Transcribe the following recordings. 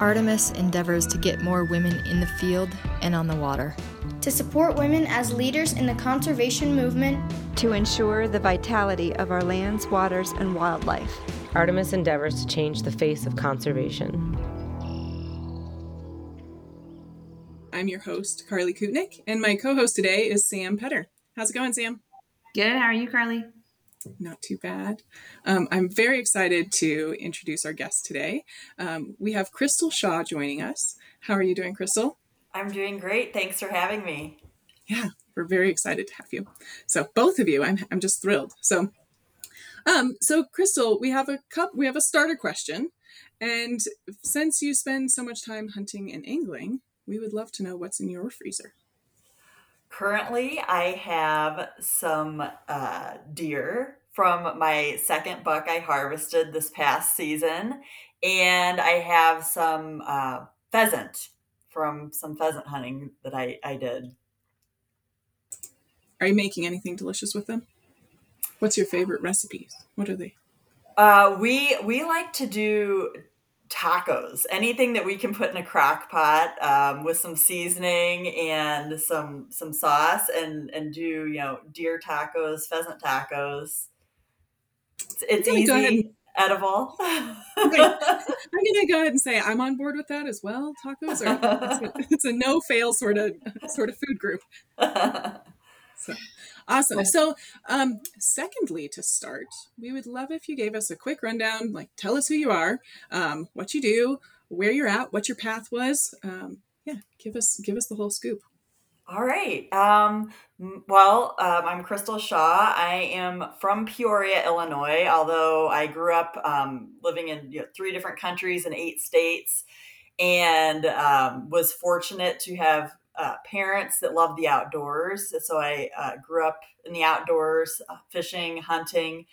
Artemis endeavors to get more women in the field and on the water. To support women as leaders in the conservation movement. To ensure the vitality of our lands, waters, and wildlife. Artemis endeavors to change the face of conservation. I'm your host, Carly Kutnick, and my co host today is Sam Petter. How's it going, Sam? Good. How are you, Carly? Not too bad. Um, I'm very excited to introduce our guest today. Um, we have Crystal Shaw joining us. How are you doing, Crystal? I'm doing great. Thanks for having me. Yeah, we're very excited to have you. So both of you, I'm I'm just thrilled. So, um, so Crystal, we have a cup. We have a starter question, and since you spend so much time hunting and angling, we would love to know what's in your freezer. Currently, I have some uh, deer from my second buck I harvested this past season, and I have some uh, pheasant from some pheasant hunting that I, I did. Are you making anything delicious with them? What's your favorite recipes? What are they? Uh, we we like to do tacos. Anything that we can put in a crock pot um, with some seasoning and some some sauce, and and do you know deer tacos, pheasant tacos. It's, it's easy, edible. I'm gonna go ahead and say I'm on board with that as well. Tacos are it's a, it's a no fail sort of sort of food group. So. Awesome. So, um, secondly, to start, we would love if you gave us a quick rundown. Like, tell us who you are, um, what you do, where you're at, what your path was. Um, yeah, give us give us the whole scoop. All right. Um, well, um, I'm Crystal Shaw. I am from Peoria, Illinois. Although I grew up um, living in you know, three different countries and eight states, and um, was fortunate to have uh, parents that love the outdoors. So I uh, grew up in the outdoors, uh, fishing, hunting.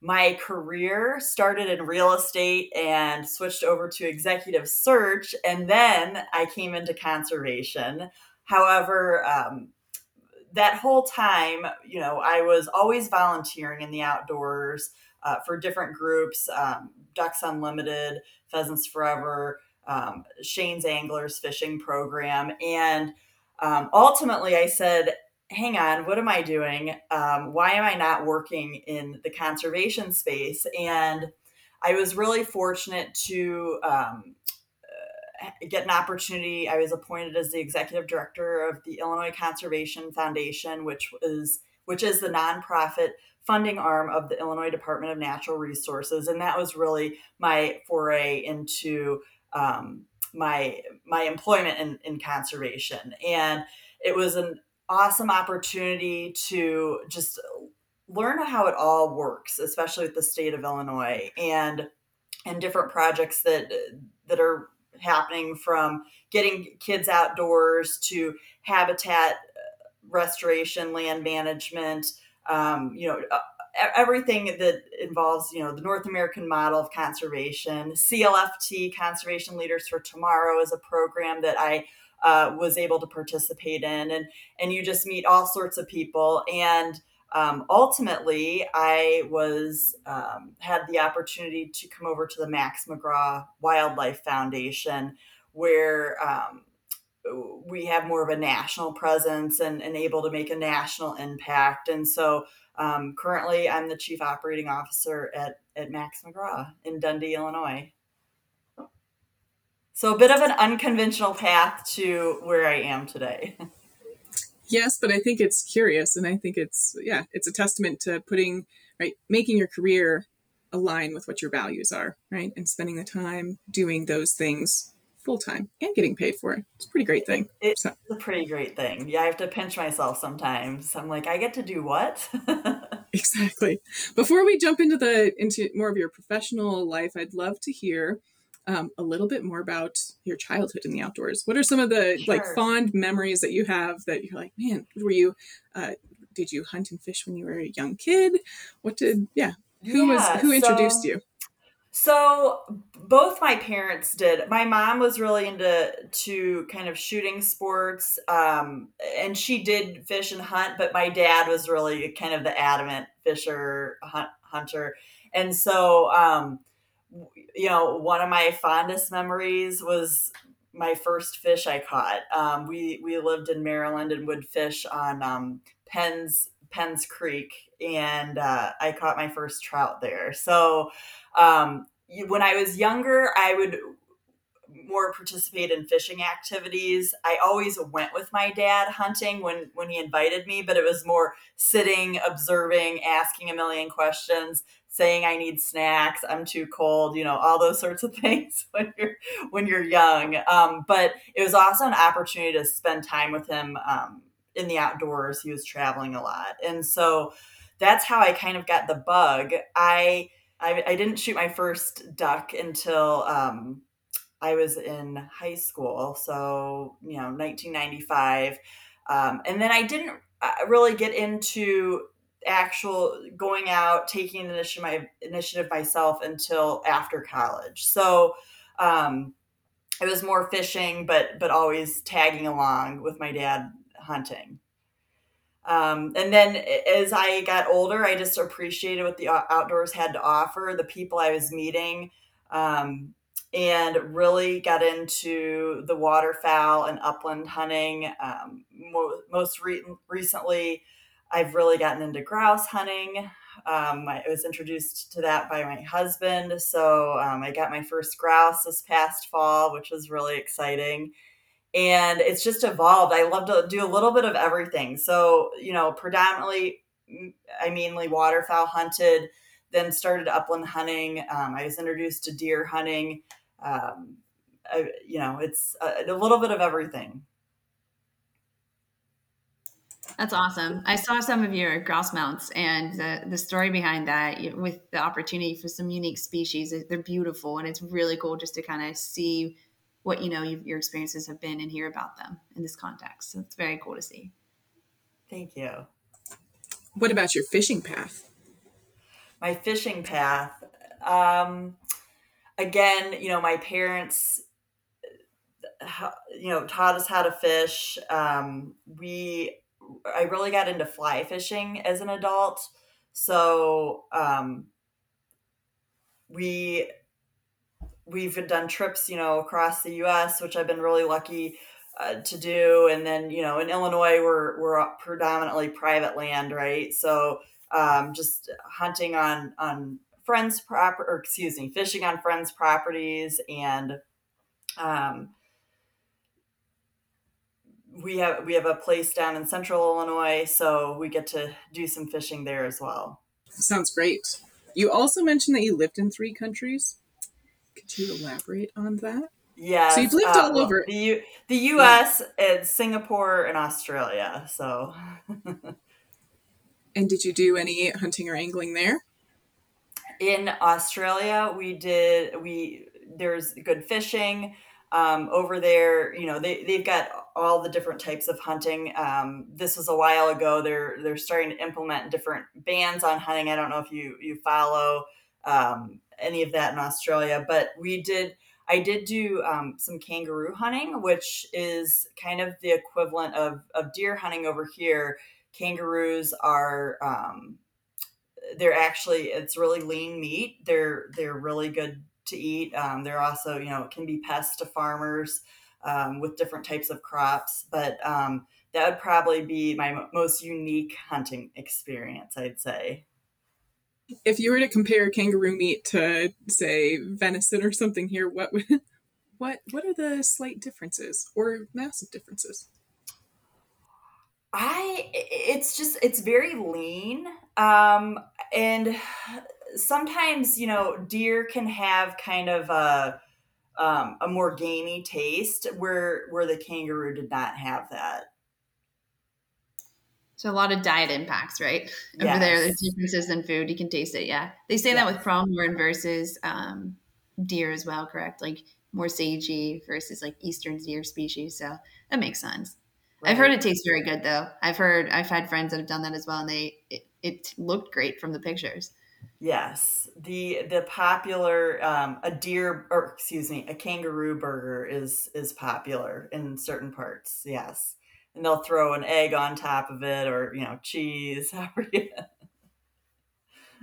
My career started in real estate and switched over to executive search, and then I came into conservation. However, um, that whole time, you know, I was always volunteering in the outdoors uh, for different groups, um, Ducks Unlimited, Pheasants Forever, um, Shane's Anglers fishing program. And um, ultimately, I said, hang on, what am I doing? Um, why am I not working in the conservation space? And I was really fortunate to um, uh, get an opportunity. I was appointed as the executive director of the Illinois Conservation Foundation, which is which is the nonprofit funding arm of the Illinois Department of Natural Resources, and that was really my foray into um, my my employment in, in conservation, and it was an awesome opportunity to just learn how it all works, especially with the state of Illinois and and different projects that that are happening from getting kids outdoors to habitat restoration, land management, um, you know, everything that involves, you know, the North American model of conservation. CLFT, Conservation Leaders for Tomorrow, is a program that I uh, was able to participate in, and and you just meet all sorts of people. And um, ultimately, I was um, had the opportunity to come over to the Max McGraw Wildlife Foundation, where um, we have more of a national presence and, and able to make a national impact. And so um, currently, I'm the chief operating officer at, at Max McGraw in Dundee, Illinois. So, a bit of an unconventional path to where I am today. yes, but I think it's curious, and I think it's yeah, it's a testament to putting right, making your career align with what your values are, right, and spending the time doing those things full time and getting paid for it. It's a pretty great thing. It's so. a pretty great thing. Yeah, I have to pinch myself sometimes. I'm like, I get to do what? exactly. Before we jump into the into more of your professional life, I'd love to hear um, a little bit more about your childhood in the outdoors. What are some of the sure. like fond memories that you have that you're like, man, were you? Uh, did you hunt and fish when you were a young kid? What did? Yeah, who yeah, was who introduced so, you? So both my parents did. My mom was really into to kind of shooting sports, um, and she did fish and hunt. But my dad was really kind of the adamant fisher hunt, hunter, and so um, you know, one of my fondest memories was my first fish I caught. Um, we we lived in Maryland and would fish on um, Penn's Penn's Creek, and uh, I caught my first trout there. So um, when I was younger, I would more participate in fishing activities. I always went with my dad hunting when when he invited me, but it was more sitting, observing, asking a million questions, saying I need snacks, I'm too cold, you know, all those sorts of things when you're when you're young. Um, but it was also an opportunity to spend time with him um, in the outdoors. He was traveling a lot, and so that's how I kind of got the bug. I I, I didn't shoot my first duck until um, I was in high school, so you know, 1995, um, and then I didn't uh, really get into actual going out taking initiative, my initiative myself until after college. So um, it was more fishing, but but always tagging along with my dad hunting. Um, and then as I got older, I just appreciated what the outdoors had to offer, the people I was meeting. Um, and really got into the waterfowl and upland hunting. Um, mo- most re- recently, I've really gotten into grouse hunting. Um, I was introduced to that by my husband. So um, I got my first grouse this past fall, which was really exciting. And it's just evolved. I love to do a little bit of everything. So, you know, predominantly, I mainly waterfowl hunted, then started upland hunting. Um, I was introduced to deer hunting um, I, you know, it's a, a little bit of everything. That's awesome. I saw some of your grouse mounts and the, the story behind that with the opportunity for some unique species. They're beautiful and it's really cool just to kind of see what, you know, your experiences have been and hear about them in this context. So it's very cool to see. Thank you. What about your fishing path? My fishing path. Um, again, you know, my parents, you know, taught us how to fish. Um, we, I really got into fly fishing as an adult. So, um, we, we've done trips, you know, across the U.S., which I've been really lucky uh, to do. And then, you know, in Illinois, we're we're predominantly private land, right? So, um, just hunting on on friends' proper, or excuse me, fishing on friends' properties, and um, we have we have a place down in Central Illinois, so we get to do some fishing there as well. Sounds great. You also mentioned that you lived in three countries. Could you elaborate on that? Yeah. So you've lived uh, all over the U- the U.S. Yeah. and Singapore and Australia. So. and did you do any hunting or angling there? In Australia, we did we there's good fishing um, over there. You know, they they've got all the different types of hunting. Um, this was a while ago. They're they're starting to implement different bans on hunting. I don't know if you you follow um, any of that in Australia, but we did. I did do um, some kangaroo hunting, which is kind of the equivalent of, of deer hunting over here. Kangaroos are um, they're actually it's really lean meat. They're they're really good to eat. Um, they're also you know it can be pests to farmers um, with different types of crops, but um, that would probably be my most unique hunting experience. I'd say. If you were to compare kangaroo meat to say venison or something here, what would what what are the slight differences or massive differences? I it's just it's very lean. Um and sometimes, you know, deer can have kind of a um, a more gamey taste where where the kangaroo did not have that. So a lot of diet impacts, right? Over yes. there, there's differences in food. You can taste it. Yeah, they say yes. that with pronghorn versus um, deer as well. Correct? Like more sagey versus like eastern deer species. So that makes sense. Right. I've heard it tastes very good though. I've heard I've had friends that have done that as well, and they it, it looked great from the pictures. Yes, the the popular um, a deer or excuse me a kangaroo burger is is popular in certain parts. Yes, and they'll throw an egg on top of it or you know cheese.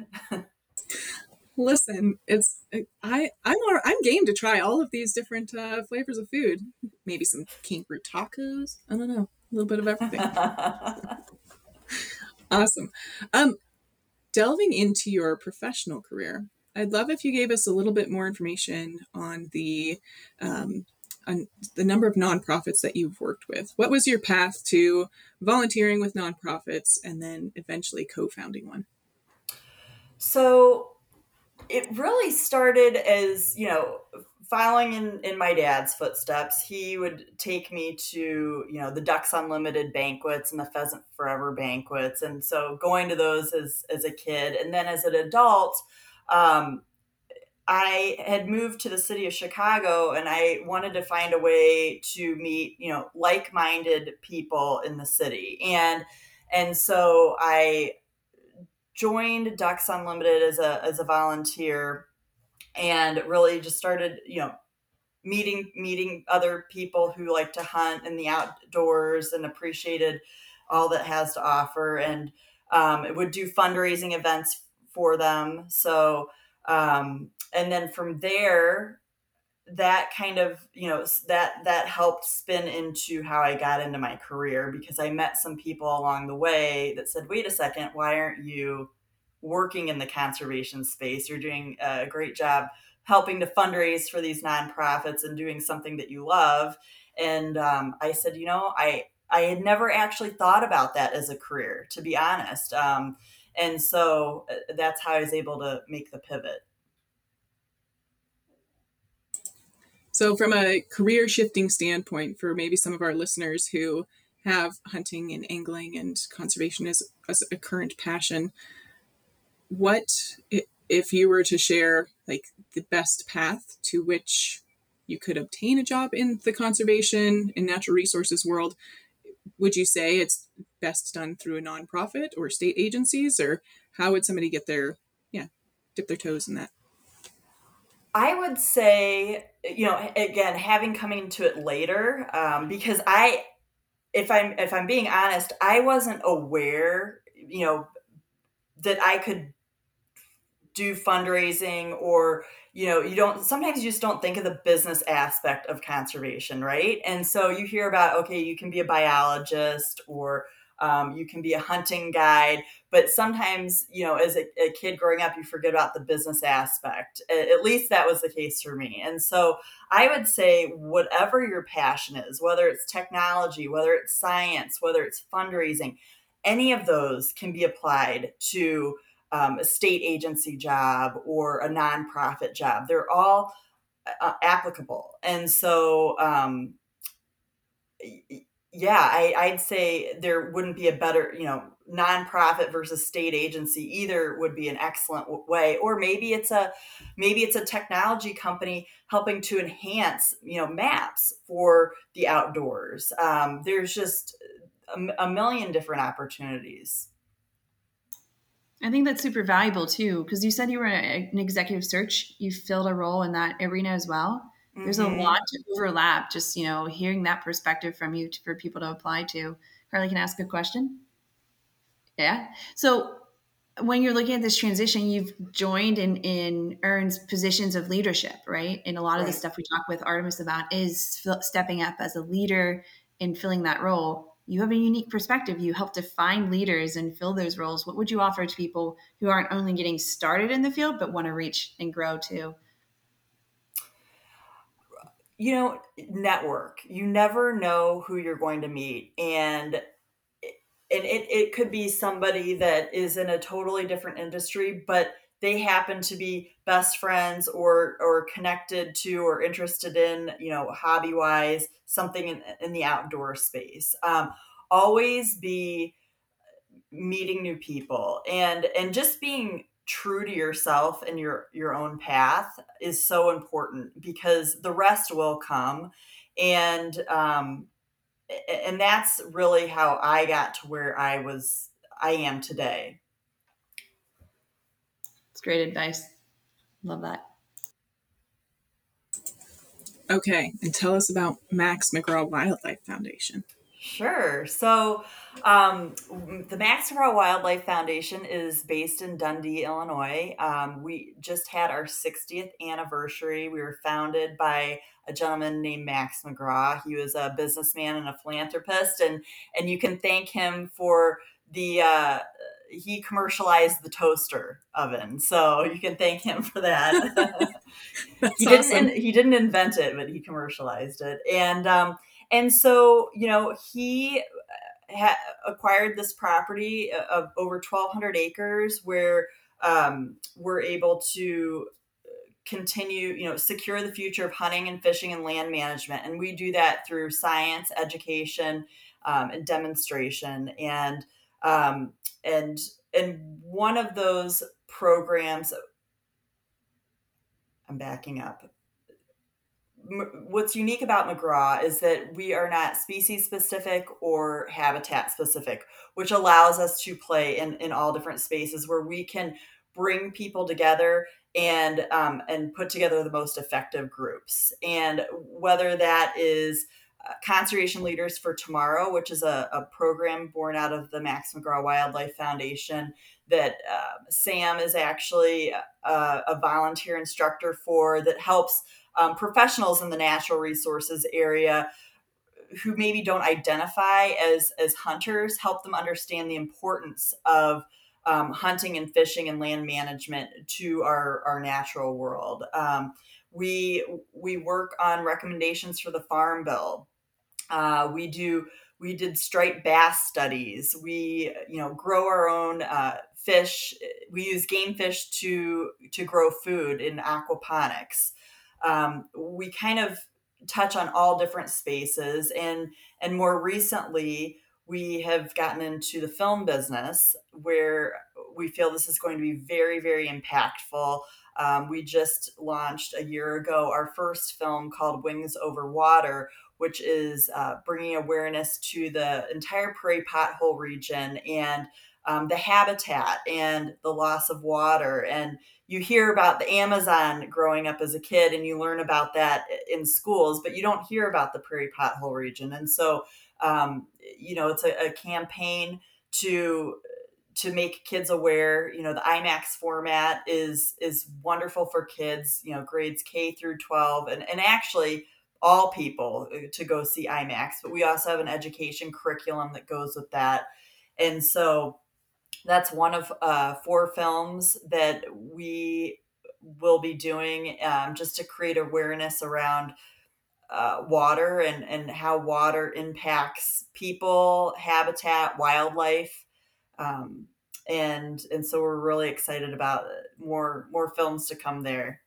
listen, it's I I'm I'm game to try all of these different uh, flavors of food. Maybe some kangaroo tacos. I don't know, a little bit of everything. awesome. Um, delving into your professional career, I'd love if you gave us a little bit more information on the um, on the number of nonprofits that you've worked with. What was your path to volunteering with nonprofits and then eventually co-founding one? So it really started as, you know, following in, in my dad's footsteps. He would take me to, you know, the Ducks Unlimited banquets and the Pheasant Forever banquets. And so going to those as, as a kid. And then as an adult, um, I had moved to the city of Chicago and I wanted to find a way to meet, you know, like-minded people in the city. And and so I joined Ducks Unlimited as a as a volunteer and really just started, you know, meeting meeting other people who like to hunt in the outdoors and appreciated all that has to offer and um, it would do fundraising events for them. So um, and then from there that kind of you know that that helped spin into how i got into my career because i met some people along the way that said wait a second why aren't you working in the conservation space? You're doing a great job helping to fundraise for these nonprofits and doing something that you love. And um, i said you know i i had never actually thought about that as a career to be honest. Um, and so uh, that's how i was able to make the pivot So, from a career shifting standpoint, for maybe some of our listeners who have hunting and angling and conservation as, as a current passion, what if you were to share like the best path to which you could obtain a job in the conservation and natural resources world? Would you say it's best done through a nonprofit or state agencies, or how would somebody get their yeah dip their toes in that? I would say, you know, again, having coming to it later, um, because I, if I'm if I'm being honest, I wasn't aware, you know, that I could do fundraising or you know you don't sometimes you just don't think of the business aspect of conservation right? And so you hear about okay you can be a biologist or um, you can be a hunting guide, but sometimes, you know, as a, a, kid growing up, you forget about the business aspect. At least that was the case for me. And so I would say, whatever your passion is, whether it's technology, whether it's science, whether it's fundraising, any of those can be applied to um, a state agency job or a nonprofit job. They're all uh, applicable. And so, um, yeah, I, would say there wouldn't be a better, you know, nonprofit versus state agency. Either would be an excellent way, or maybe it's a maybe it's a technology company helping to enhance, you know, maps for the outdoors. Um, there's just a, a million different opportunities. I think that's super valuable too, because you said you were an executive search. You filled a role in that arena as well. There's mm-hmm. a lot to overlap. Just you know, hearing that perspective from you to, for people to apply to. Carly can ask a question. Yeah. So when you're looking at this transition, you've joined in in earns positions of leadership, right? And a lot of right. the stuff we talk with Artemis about is stepping up as a leader and filling that role. You have a unique perspective. You help define leaders and fill those roles. What would you offer to people who aren't only getting started in the field but want to reach and grow too? You know, network. You never know who you're going to meet. And and it, it could be somebody that is in a totally different industry, but they happen to be best friends or or connected to or interested in, you know, hobby wise, something in, in the outdoor space. Um, always be meeting new people and and just being true to yourself and your your own path is so important because the rest will come and um and that's really how I got to where I was I am today. It's great advice. Love that. Okay, and tell us about Max McGraw Wildlife Foundation. Sure. So, um, the Max McGraw Wildlife Foundation is based in Dundee, Illinois. Um, we just had our 60th anniversary. We were founded by a gentleman named Max McGraw. He was a businessman and a philanthropist, and and you can thank him for the uh, he commercialized the toaster oven, so you can thank him for that. he didn't awesome. he didn't invent it, but he commercialized it, and um, and so, you know, he uh, ha- acquired this property uh, of over 1,200 acres where um, we're able to continue, you know, secure the future of hunting and fishing and land management. And we do that through science, education, um, and demonstration. And um, and and one of those programs, I'm backing up what's unique about McGraw is that we are not species specific or habitat specific, which allows us to play in, in all different spaces where we can bring people together and um, and put together the most effective groups. And whether that is uh, Conservation Leaders for Tomorrow, which is a, a, program born out of the Max McGraw Wildlife Foundation that uh, Sam is actually a, a volunteer instructor for that helps um, professionals in the natural resources area who maybe don't identify as as hunters help them understand the importance of um, hunting and fishing and land management to our our natural world. Um, we we work on recommendations for the farm bill. Uh, we do we did striped bass studies. We you know grow our own uh, fish. We use game fish to to grow food in aquaponics um, we kind of touch on all different spaces. And and more recently we have gotten into the film business where we feel this is going to be very very impactful. Um, we just launched a year ago our first film called wings over water which is uh, bringing awareness to the entire prairie pothole region and um, the habitat and the loss of water and you hear about the Amazon growing up as a kid and you learn about that in schools, but you don't hear about the prairie pothole region. And so, um, you know, it's a, a, campaign to to make kids aware. You know, the IMAX format is is wonderful for kids. You know, grades K through twelve, and and actually all people uh, to go see IMAX. But we also have an education curriculum that goes with that, and so that's one of uh, four films that we will be doing um, just to create awareness around uh, water and, and how water impacts people, habitat, wildlife. Um, and and so we're really excited about more more films to come there.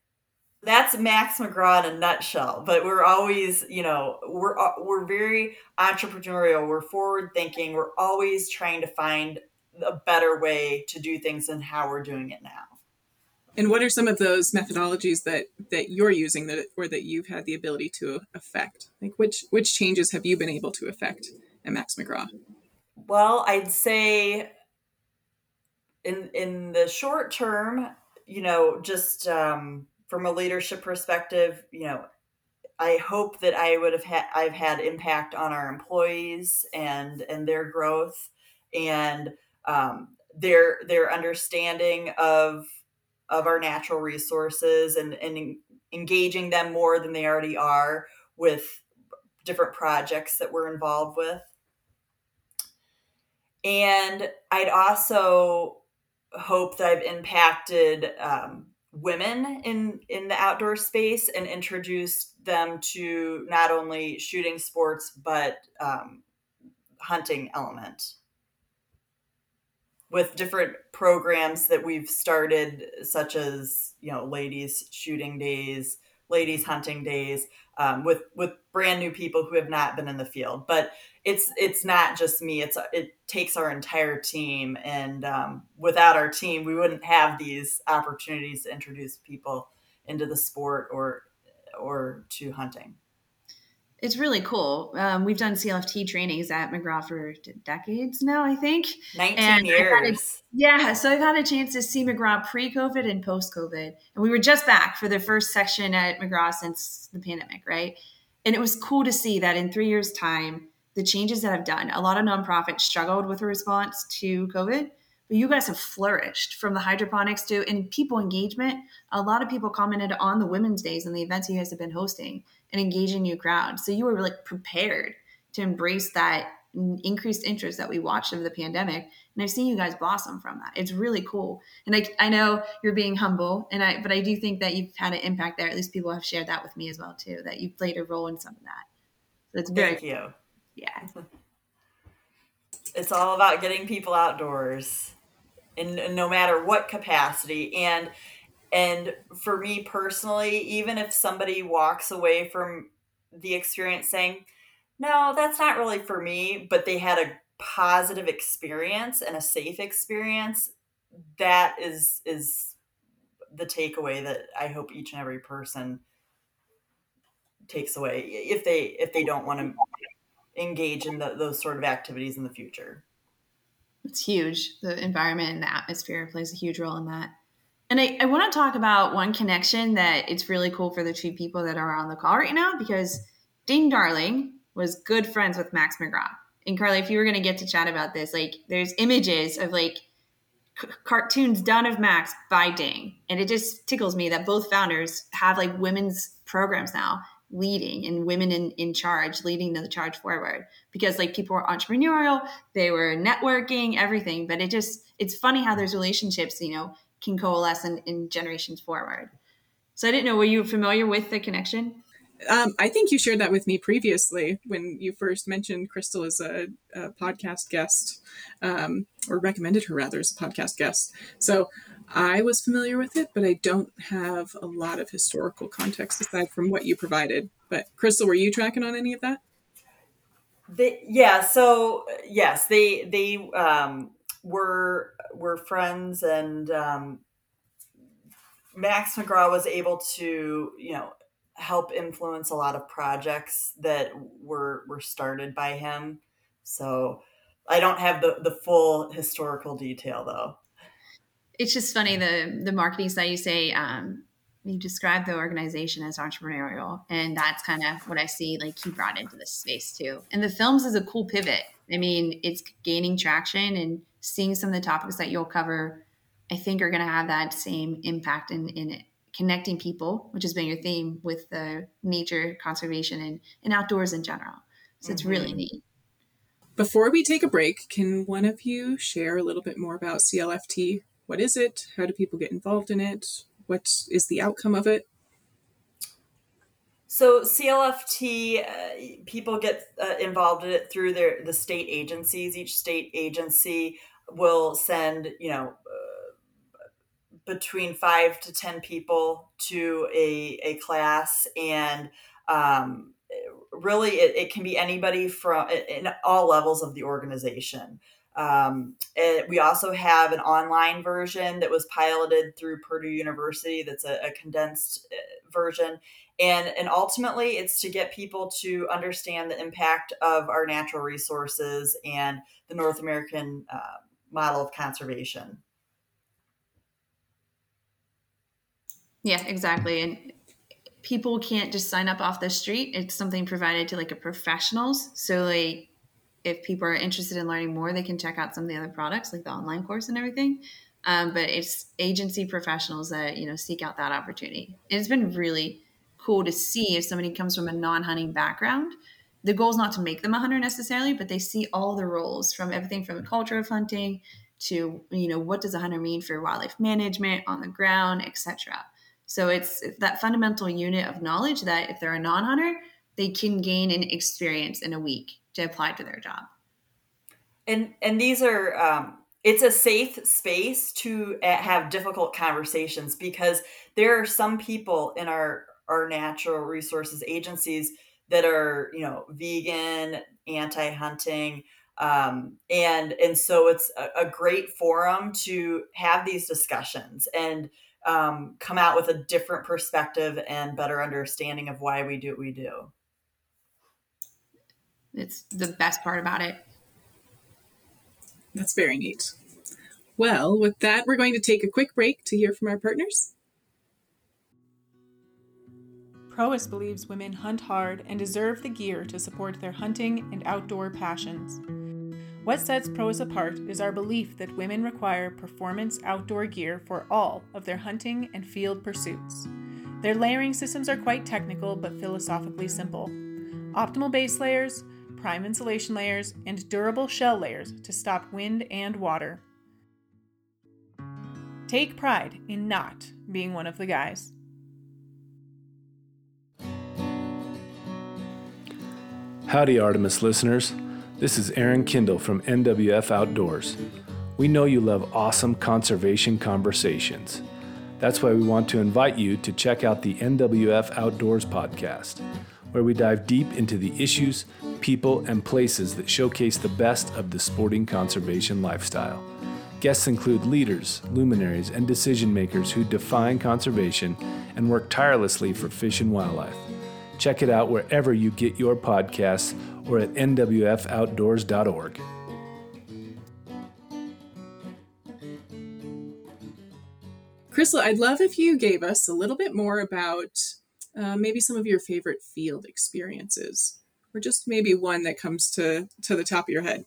That's Max McGraw in a nutshell. But we're always, you know, we're uh, we're very entrepreneurial. We're forward thinking. We're always trying to find a better way to do things than how we're doing it now. And what are some of those methodologies that that you're using that or that you've had the ability to affect? Like which which changes have you been able to affect at Max McGraw? Well, I'd say in in the short term, you know, just um, from a leadership perspective, you know, I hope that I would have had I've had impact on our employees and and their growth and um, their their understanding of of our natural resources and, and engaging them more than they already are with different projects that we're involved with. And I'd also hope that I've impacted um, women in in the outdoor space and introduced them to not only shooting sports but um, hunting element with different programs that we've started, such as you know, ladies shooting days, ladies hunting days, um, with with brand new people who have not been in the field. But it's it's not just me; it's it takes our entire team, and um, without our team, we wouldn't have these opportunities to introduce people into the sport or or to hunting. It's really cool. Um, we've done CLFT trainings at McGraw for decades now, I think. 19 and years. A, yeah. So I've had a chance to see McGraw pre COVID and post COVID. And we were just back for the first section at McGraw since the pandemic, right? And it was cool to see that in three years' time, the changes that I've done. A lot of nonprofits struggled with a response to COVID, but you guys have flourished from the hydroponics to and people engagement. A lot of people commented on the women's days and the events you guys have been hosting and engaging new crowds. So you were like prepared to embrace that increased interest that we watched of the pandemic and i've seen you guys blossom from that. It's really cool. And i, I know you're being humble and i but i do think that you've had an impact there. At least people have shared that with me as well too that you've played a role in some of that. So it's very thank you. Yeah. It's all about getting people outdoors in, in no matter what capacity. And and for me personally even if somebody walks away from the experience saying no, that's not really for me, but they had a positive experience and a safe experience, that is is the takeaway that I hope each and every person takes away if they if they don't want to engage in the, those sort of activities in the future. It's huge. The environment and the atmosphere plays a huge role in that. And I, I want to talk about one connection that it's really cool for the two people that are on the call right now because Ding Darling, was good friends with Max McGraw. And Carly, if you were going to get to chat about this, like there's images of like c- cartoons done of Max by Ding. And it just tickles me that both founders have like women's programs now leading and women in, in charge, leading the charge forward because like people were entrepreneurial, they were networking, everything. But it just, it's funny how those relationships, you know, can coalesce in, in generations forward. So I didn't know, were you familiar with the connection? Um, I think you shared that with me previously when you first mentioned Crystal as a, a podcast guest, um, or recommended her rather as a podcast guest. So I was familiar with it, but I don't have a lot of historical context aside from what you provided. But Crystal, were you tracking on any of that? They, yeah. So yes, they they um, were were friends, and um, Max McGraw was able to you know help influence a lot of projects that were were started by him. So I don't have the the full historical detail though. It's just funny the the marketing side you say um, you describe the organization as entrepreneurial, and that's kind of what I see like he brought into this space too. And the films is a cool pivot. I mean, it's gaining traction and seeing some of the topics that you'll cover. I think are going to have that same impact in in it connecting people, which has been your theme with the nature conservation and, and outdoors in general. So mm-hmm. it's really mm-hmm. neat. Before we take a break, can one of you share a little bit more about CLFT? What is it? How do people get involved in it? What is the outcome of it? So CLFT, uh, people get uh, involved in it through their the state agencies. Each state agency will send, you know, between five to ten people to a, a class and um, really it, it, can be anybody from in all levels of the organization. Um, we also have an online version that was piloted through purdue university that's a, a condensed uh, version. And and ultimately it's to get people to understand the impact of our natural resources and the north american uh, model of conservation Yeah, exactly. And people can't just sign up off the street. It's something provided to like a professionals. So like if people are interested in learning more, they can check out some of the other products, like the online course and everything. Um, but it's agency professionals that you know seek out that opportunity. It's been really cool to see if somebody comes from a non-hunting background. The goal is not to make them a hunter necessarily, but they see all the roles from everything from the culture of hunting to you know what does a hunter mean for wildlife management on the ground, etc. So it's that fundamental unit of knowledge that if they're a non hunter, they can gain an experience in a week to apply to their job. And and these are um, it's a safe space to uh, have difficult conversations because there are some people in our our natural resources agencies that are you know vegan, anti hunting. Um, and and so it's a, a great forum to have these discussions and um, come out with a different perspective and better understanding of why we do what we do. It's the best part about it. That's very neat. Well, with that, we're going to take a quick break to hear from our partners. Prois believes women hunt hard and deserve the gear to support their hunting and outdoor passions. What sets Prois apart is our belief that women require performance outdoor gear for all of their hunting and field pursuits. Their layering systems are quite technical but philosophically simple. Optimal base layers, prime insulation layers, and durable shell layers to stop wind and water. Take pride in not being one of the guys. Howdy, Artemis listeners. This is Aaron Kindle from NWF Outdoors. We know you love awesome conservation conversations. That's why we want to invite you to check out the NWF Outdoors podcast, where we dive deep into the issues, people, and places that showcase the best of the sporting conservation lifestyle. Guests include leaders, luminaries, and decision makers who define conservation and work tirelessly for fish and wildlife. Check it out wherever you get your podcasts or at nwfoutdoors.org. Crystal, I'd love if you gave us a little bit more about uh, maybe some of your favorite field experiences, or just maybe one that comes to to the top of your head.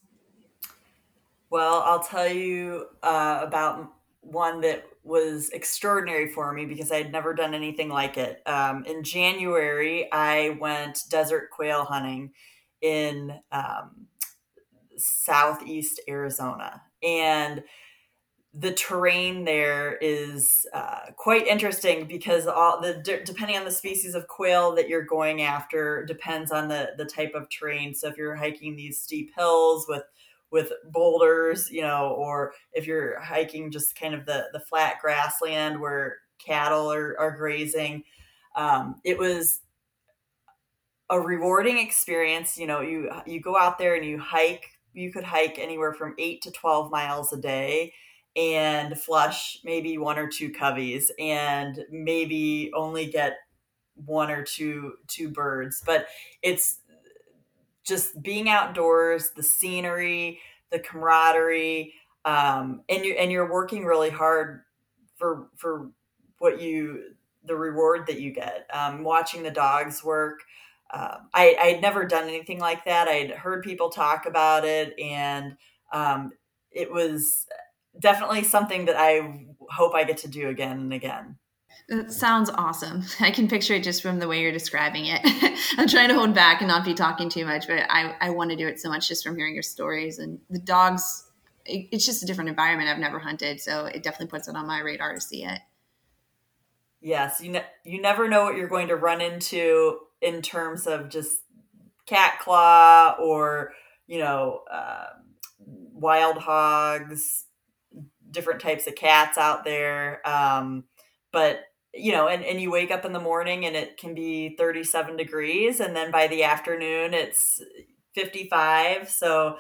Well, I'll tell you uh, about one that was extraordinary for me because I had never done anything like it. Um, in January, I went desert quail hunting in um, southeast Arizona. And the terrain there is uh, quite interesting because all the depending on the species of quail that you're going after depends on the the type of terrain. So if you're hiking these steep hills with with boulders, you know, or if you're hiking just kind of the the flat grassland where cattle are, are grazing, um, it was a rewarding experience. You know, you you go out there and you hike. You could hike anywhere from eight to twelve miles a day and flush maybe one or two coveys and maybe only get one or two two birds but it's just being outdoors the scenery the camaraderie um, and you and you're working really hard for for what you the reward that you get um, watching the dogs work um, I, I'd never done anything like that. I'd heard people talk about it, and um, it was definitely something that I hope I get to do again and again. That sounds awesome. I can picture it just from the way you're describing it. I'm trying to hold back and not be talking too much, but I, I want to do it so much just from hearing your stories and the dogs. It, it's just a different environment. I've never hunted, so it definitely puts it on my radar to see it. Yes, you ne- you never know what you're going to run into in terms of just cat claw or you know uh, wild hogs different types of cats out there um, but you know and, and you wake up in the morning and it can be 37 degrees and then by the afternoon it's 55 so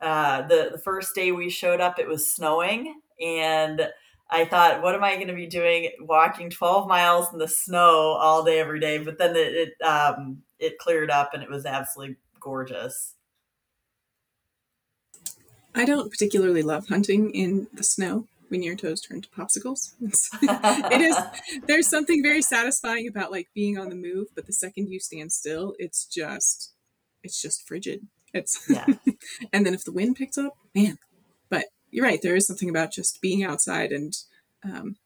uh, the, the first day we showed up it was snowing and I thought, what am I going to be doing walking 12 miles in the snow all day, every day? But then it, it, um, it cleared up and it was absolutely gorgeous. I don't particularly love hunting in the snow when your toes turn to popsicles. it is there's something very satisfying about like being on the move, but the second you stand still, it's just it's just frigid. It's yeah. and then if the wind picks up, man, But you're right. There is something about just being outside and, um,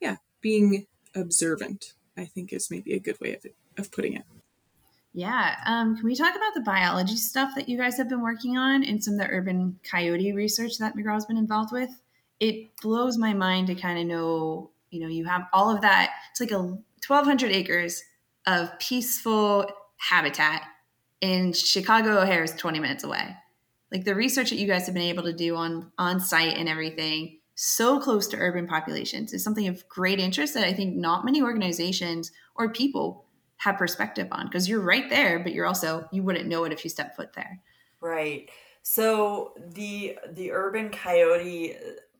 yeah, being observant. I think is maybe a good way of of putting it. Yeah. Um, can we talk about the biology stuff that you guys have been working on and some of the urban coyote research that McGraw's been involved with? It blows my mind to kind of know, you know, you have all of that. It's like a 1,200 acres of peaceful habitat, and Chicago O'Hare is 20 minutes away like the research that you guys have been able to do on on site and everything so close to urban populations is something of great interest that I think not many organizations or people have perspective on because you're right there, but you're also you wouldn't know it if you step foot there. Right. So the the urban coyote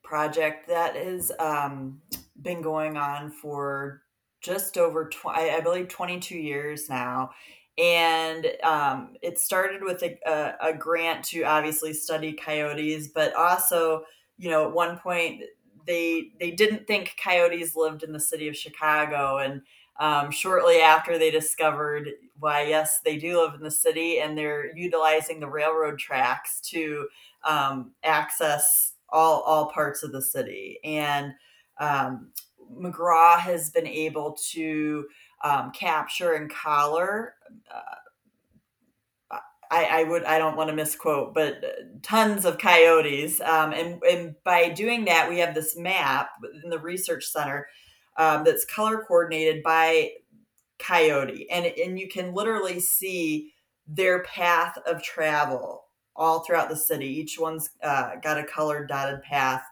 project that has um, been going on for just over tw- I believe 22 years now. And um, it started with a, a, a, grant to obviously study coyotes but also you know at one point they they didn't think coyotes lived in the city of chicago. And um, shortly after they discovered why, yes, they do live in the city and they're utilizing the railroad tracks to um, access all, all parts of the city. And um, McGraw has been able to um, capture and collar. Uh, I, I, would I don't want to misquote, but tons of coyotes, um, and and by doing that, we have this map in the research center um, that's color coordinated by coyote, and and you can literally see their path of travel all throughout the city. Each one's uh, got a colored dotted path,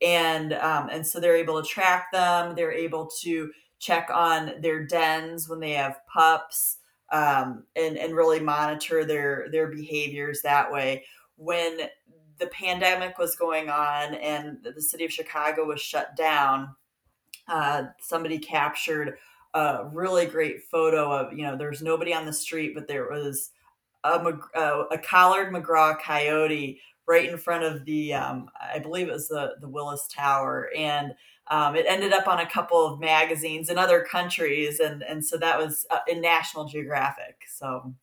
and um, and so they're able to track them. They're able to check on their dens when they have pups, um, and and really monitor their their behaviors that way. When the pandemic was going on and the city of Chicago was shut down, uh, somebody captured a really great photo of you know there's nobody on the street, but there was a, uh, a collared McGraw coyote right in front of the um, I believe it was the the Willis Tower, and um, it ended up on a couple of magazines in other countries, and and so that was uh, in National Geographic. So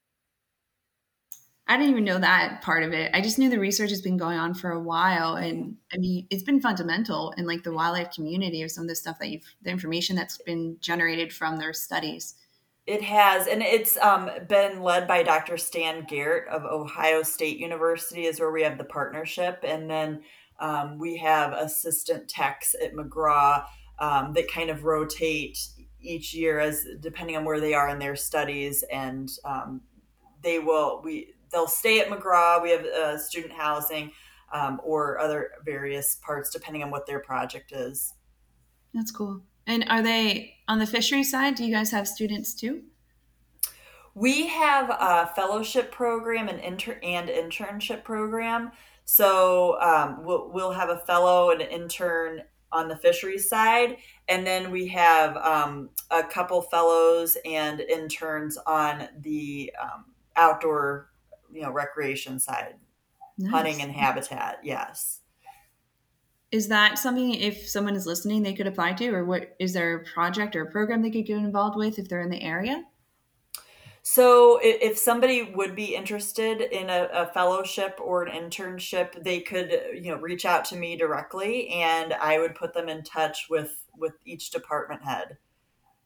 I didn't even know that part of it. I just knew the research has been going on for a while, and I mean, it's been fundamental in like the wildlife community of some of the stuff that you've, the information that's been generated from their studies. It has, and it's um, been led by Dr. Stan Gehrt of Ohio State University, is where we have the partnership, and then um, we have assistant techs at McGraw um, that kind of rotate each year as depending on where they are in their studies, and um, they will we they'll stay at McGraw. We have uh, student housing um, or other various parts depending on what their project is. That's cool. And are they on the fishery side? Do you guys have students too? We have a fellowship program and inter and internship program. So um, we'll, we'll have a fellow and an intern on the fisheries side, and then we have um, a couple fellows and interns on the um, outdoor you know recreation side nice. hunting and habitat yes is that something if someone is listening they could apply to or what is there a project or a program they could get involved with if they're in the area so if somebody would be interested in a, a, fellowship or an internship they could you know reach out to me directly and i would put them in touch with with each department head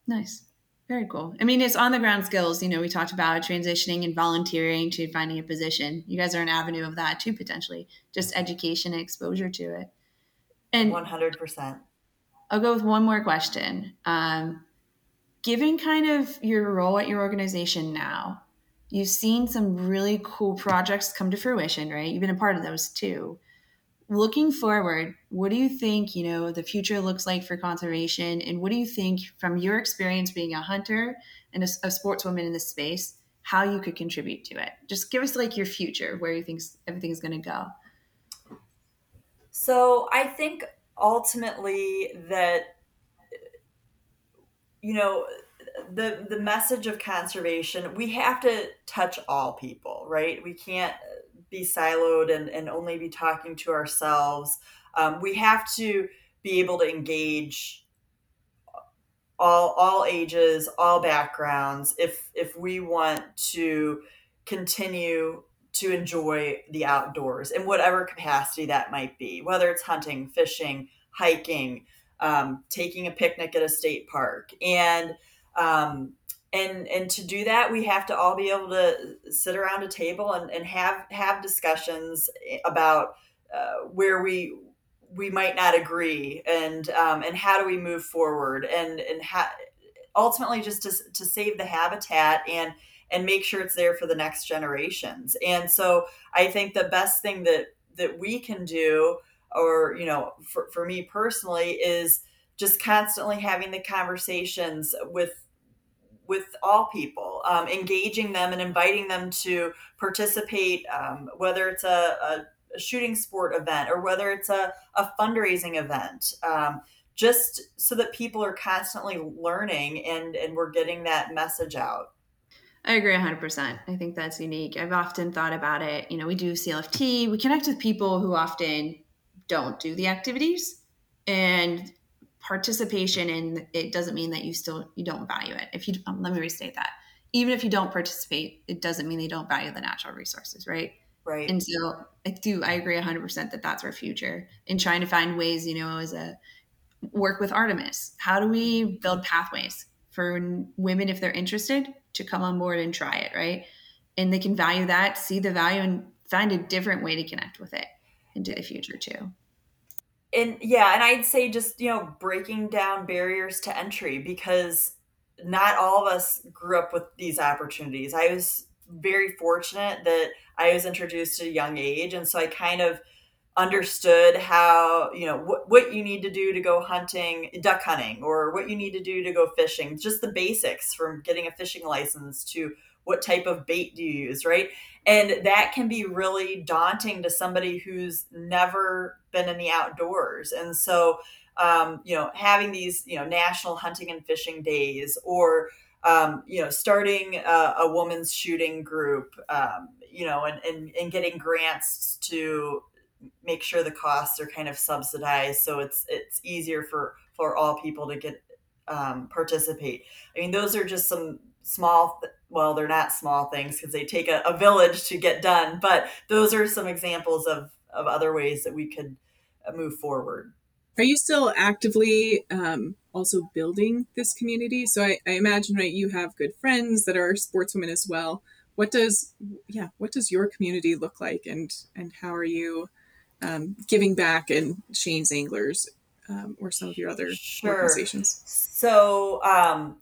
nice very cool. I mean, it's on the ground skills. You know, we talked about transitioning and volunteering to finding a position. You guys are an avenue of that too, potentially. Just education and exposure to it. And 100%. I'll go with one more question. Um, given kind of your role at your organization now, you've seen some really cool projects come to fruition, right? You've been a part of those too looking forward, what do you think, you know, the future looks like for conservation? And what do you think from your experience being a hunter and a, a sportswoman in this space, how you could contribute to it? Just give us like your future, where you think everything's going to go. So I think ultimately that, you know, the the message of conservation we have to touch all people right we can't be siloed and, and only be talking to ourselves. Um, we have to be able to engage all all ages, all backgrounds, if if we want to continue to enjoy the outdoors in whatever capacity that might be, whether it's hunting, fishing, hiking, um, taking a picnic at a state park, and um, and and to do that we have to all be able to sit around a table and, and have have discussions about uh, where we we might not agree and um, and how do we move forward and and ha- ultimately just to, to save the habitat and and make sure it's there for the next generations and so i think the best thing that that we can do or you know for, for me personally is just constantly having the conversations with with all people, um, engaging them and inviting them to participate, um, whether it's a, a, a, shooting sport event or whether it's a, a fundraising event, um, just so that people are constantly learning and, and we're getting that message out. I agree 100%. I think that's unique. I've often thought about it. You know, we do CLFT, we connect with people who often don't do the activities. And participation in it doesn't mean that you still you don't value it. If you um, let me restate that. Even if you don't participate, it doesn't mean they don't value the natural resources, right? Right. And so I do I agree 100% that that's our future in trying to find ways, you know, as a work with Artemis. How do we build pathways for women if they're interested to come on board and try it, right? And they can value that, see the value and find a different way to connect with it into the future too and yeah and i'd say just you know breaking down barriers to entry because not all of us grew up with these opportunities i was very fortunate that i was introduced at a young age and so i kind of understood how you know what, what you need to do to go hunting duck hunting or what you need to do to go fishing just the basics from getting a fishing license to what type of bait do you use right? And that can be really daunting to somebody who's never been in the outdoors. And so um, you know having these you know national hunting and fishing days or um, you know starting a, a woman's shooting group um, you know and, and and getting grants to make sure the costs are kind of subsidized so it's it's easier for for all people to get um, participate. I mean those are just some small well they're not small things because they take a, a, village to get done but those are some examples of of other ways that we could uh, move forward. Are you still actively um, also building this community? So I, I imagine right you have good friends that are sportswomen as well. What does yeah what does your community look like and and how are you um, giving back and shane's anglers um, or some of your other sure. organizations so um,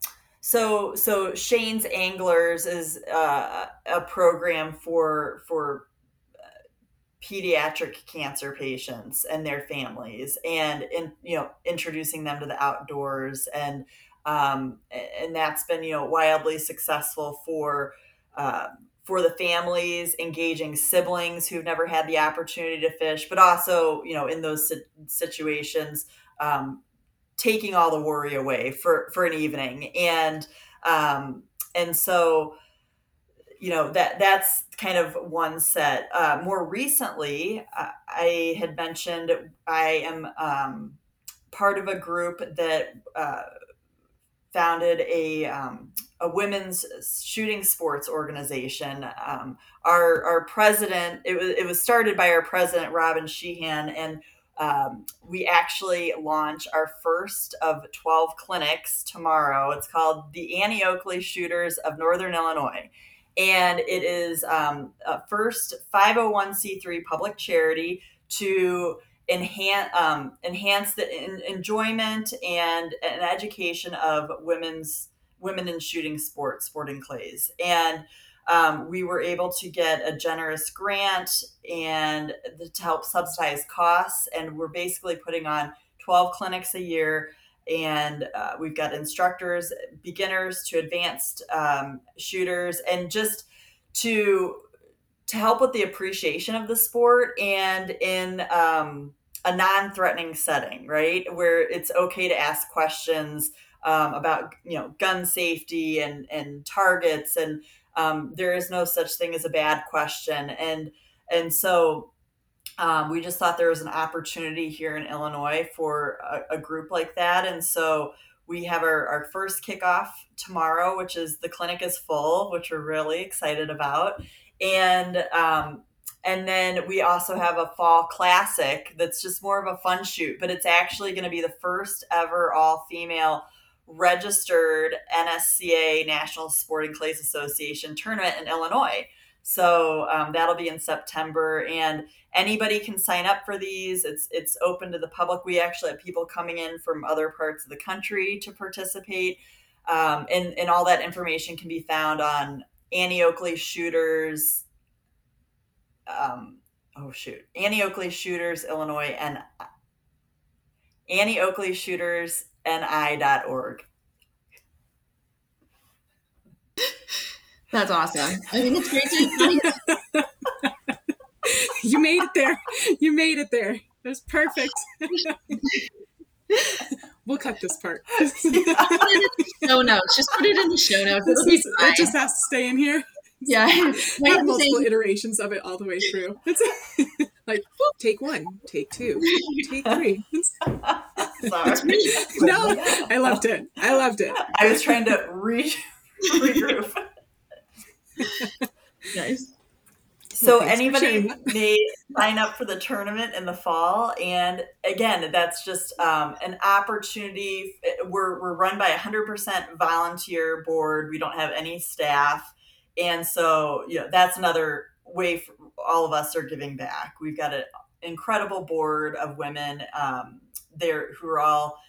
so so Shane's Anglers is uh, a program for for uh, pediatric cancer patients and their families and in you know introducing them to the outdoors and um, and that's been you know wildly successful for uh, for the families engaging siblings who've never had the opportunity to fish but also you know in those situations um, taking all the worry away for for an evening. And um and so you know that that's kind of one set. Uh, more recently I, I had mentioned i am um, part of a group that uh, founded a um, a women's shooting sports organization. Um, our our president it was it was started by our president Robin Sheehan, and um, we actually launch our first of 12 clinics tomorrow. It's called the Annie Oakley Shooters of Northern Illinois. And it is um, a first 501c3 public charity to enhance um, enhance the in, enjoyment and an education of women's women in shooting sports, sporting clays. And um, we were able to get a generous grant and to help subsidize costs. And we're basically putting on 12 clinics a year. And uh, we've got instructors, beginners to advanced um, shooters, and just to to help with the appreciation of the sport and in um, a non-threatening setting, right, where it's okay to ask questions um, about you know gun safety and and targets and um, there is no such thing as a bad question. And and so um, we just thought there was an opportunity here in illinois for a, a group like that. And so we have our, our first kickoff tomorrow which is the clinic is full which we're really excited about. And um, and then we also have a fall classic that's just more of a fun shoot but it's actually going to be the first ever all female registered NSCA National Sporting Clays Association tournament in Illinois. So um, that'll be in September, and anybody can sign up for these. It's it's open to the public. We actually have people coming in from other parts of the country to participate, um, and and all that information can be found on Annie Oakley Shooters. Um, oh shoot, Annie Oakley Shooters Illinois and Annie Oakley Shooters ni.org. That's awesome. I think it's great You made it there. You made it there. It was perfect. we'll cut this part. show notes. Just put it in the show notes. This it just has to stay in here. Yeah. I have multiple iterations of it all the way through. It's like take one, take two, take three. Sorry. no, I loved it. I loved it. I was trying to re- regroup. nice. So Well, anybody may sign up for the tournament in the fall, and again, that's just um, an opportunity. We're we're run by a hundred percent volunteer board. We don't have any staff, and so you know that's another way for all of us are giving back. We've got an incredible board of women um, there who are all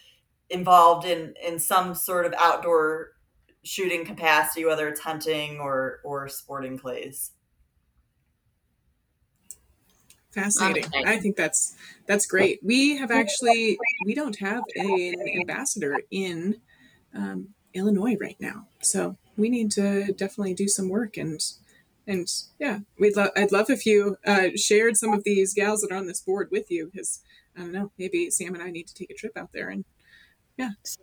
involved in in some sort of outdoor shooting capacity, whether it's hunting or or sporting clays. Fascinating. Okay. I think that's that's great. We have actually we don't have an ambassador in um, Illinois right now, so we need to definitely do some work and and yeah, we'd love I'd love if you uh, shared some of these gals that are on this board with you because I don't know maybe Sam and I need to take a trip out there and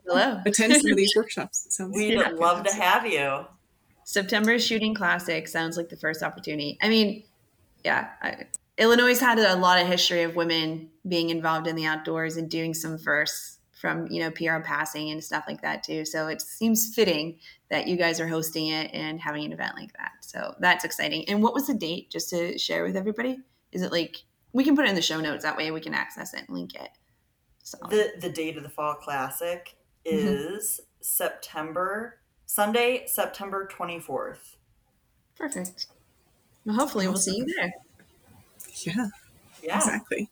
Hello. attend some of these workshops. It sounds We'd Yeah. love to have you. September Shooting Classic sounds like the first opportunity. I mean, yeah, I, Illinois had a lot of history of women being involved in the outdoors and doing some firsts from you know PR passing and stuff like that too. So it seems fitting that you guys are hosting it and having an event like that. So that's exciting. And what was the date, just to share with everybody? Is it like we can put it in the show notes that way we can access it and link it. So The the date of the fall classic mm-hmm. is September Sunday, September twenty fourth. perfect. Well, hopefully we'll see you there. yeah. Yeah. Exactly.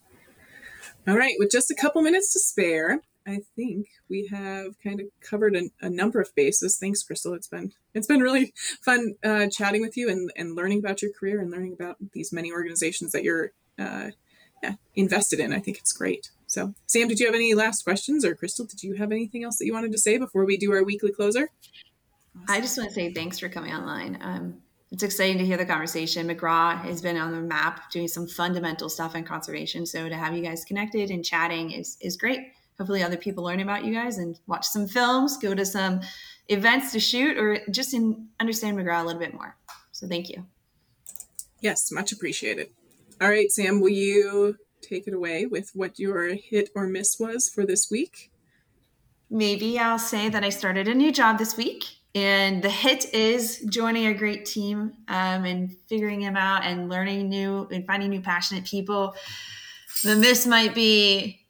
All right, with just a couple minutes to spare, I think we have kind of covered a, a number of bases. Thanks, Crystal. It's been it's been really fun uh, chatting with you and, and learning about your career and learning about these many organizations that you're uh, invested in. I think it's great. So, Sam, did you have any last questions, or Crystal, did you have anything else that you wanted to say before we do our weekly closer? I just want to say thanks for coming online. Um, it's exciting to hear the conversation. McGraw has been on the map doing some fundamental stuff in conservation. So to have you guys connected and chatting is is great. Hopefully, other people learn about you guys and watch some films, go to some events to shoot, or just in, understand McGraw a little bit more. So thank you. Yes, much appreciated. All right, Sam, will you take it away with what your hit or miss was for this week? Maybe I'll say that I started a new job this week, and the hit is joining a great team um, and figuring them out and learning new and finding new passionate people. The miss might be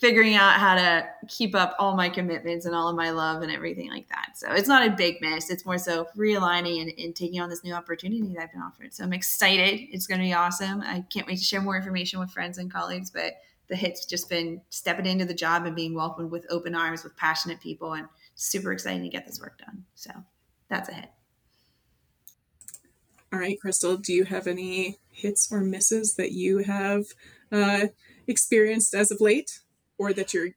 figuring out how to keep up all my commitments and all of my love and everything like that. So it's not a big miss. It's more so realigning and, and taking on this new opportunity that I've been offered. So I'm excited. It's going to be awesome. I can't wait to share more information with friends and colleagues, but the hit's just been stepping into the job and being welcomed with open arms with passionate people and super exciting to get this work done. So that's a hit. All right, Crystal, do you have any hits or misses that you have uh, experienced as of late or that you're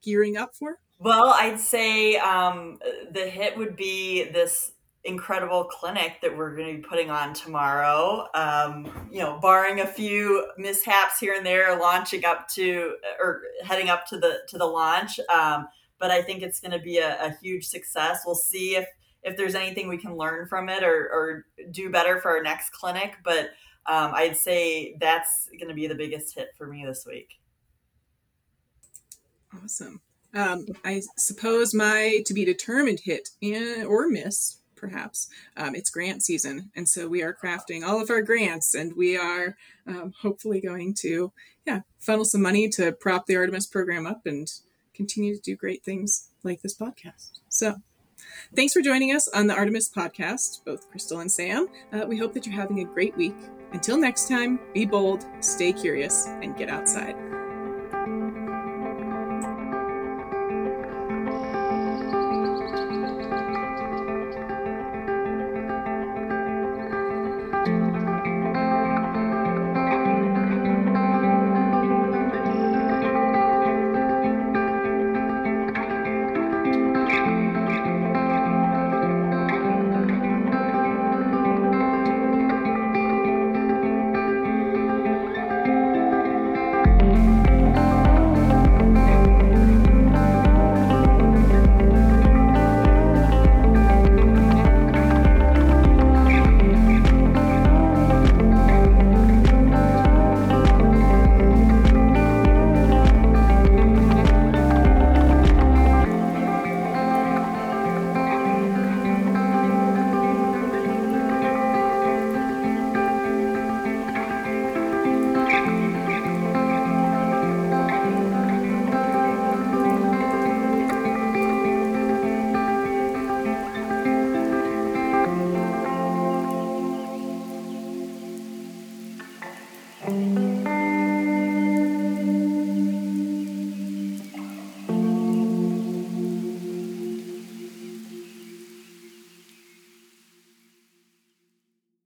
gearing up for? Well, I'd say um, the hit would be this incredible clinic that we're going to be putting on tomorrow. Um, you know, barring a few mishaps here and there, launching up to or heading up to the to the launch. Um, but I think it's going to be a, a huge success. We'll see if if there's anything we can learn from it or, or do better for our next clinic. But um, I'd say that's going to be the biggest hit for me this week. Awesome. Um, I suppose my to be determined hit and, or miss, perhaps, um, it's grant season. And so we are crafting all of our grants and we are um, hopefully going to, yeah, funnel some money to prop the Artemis program up and continue to do great things like this podcast. So thanks for joining us on the Artemis podcast, both Crystal and Sam. Uh, we hope that you're having a great week. Until next time, be bold, stay curious, and get outside.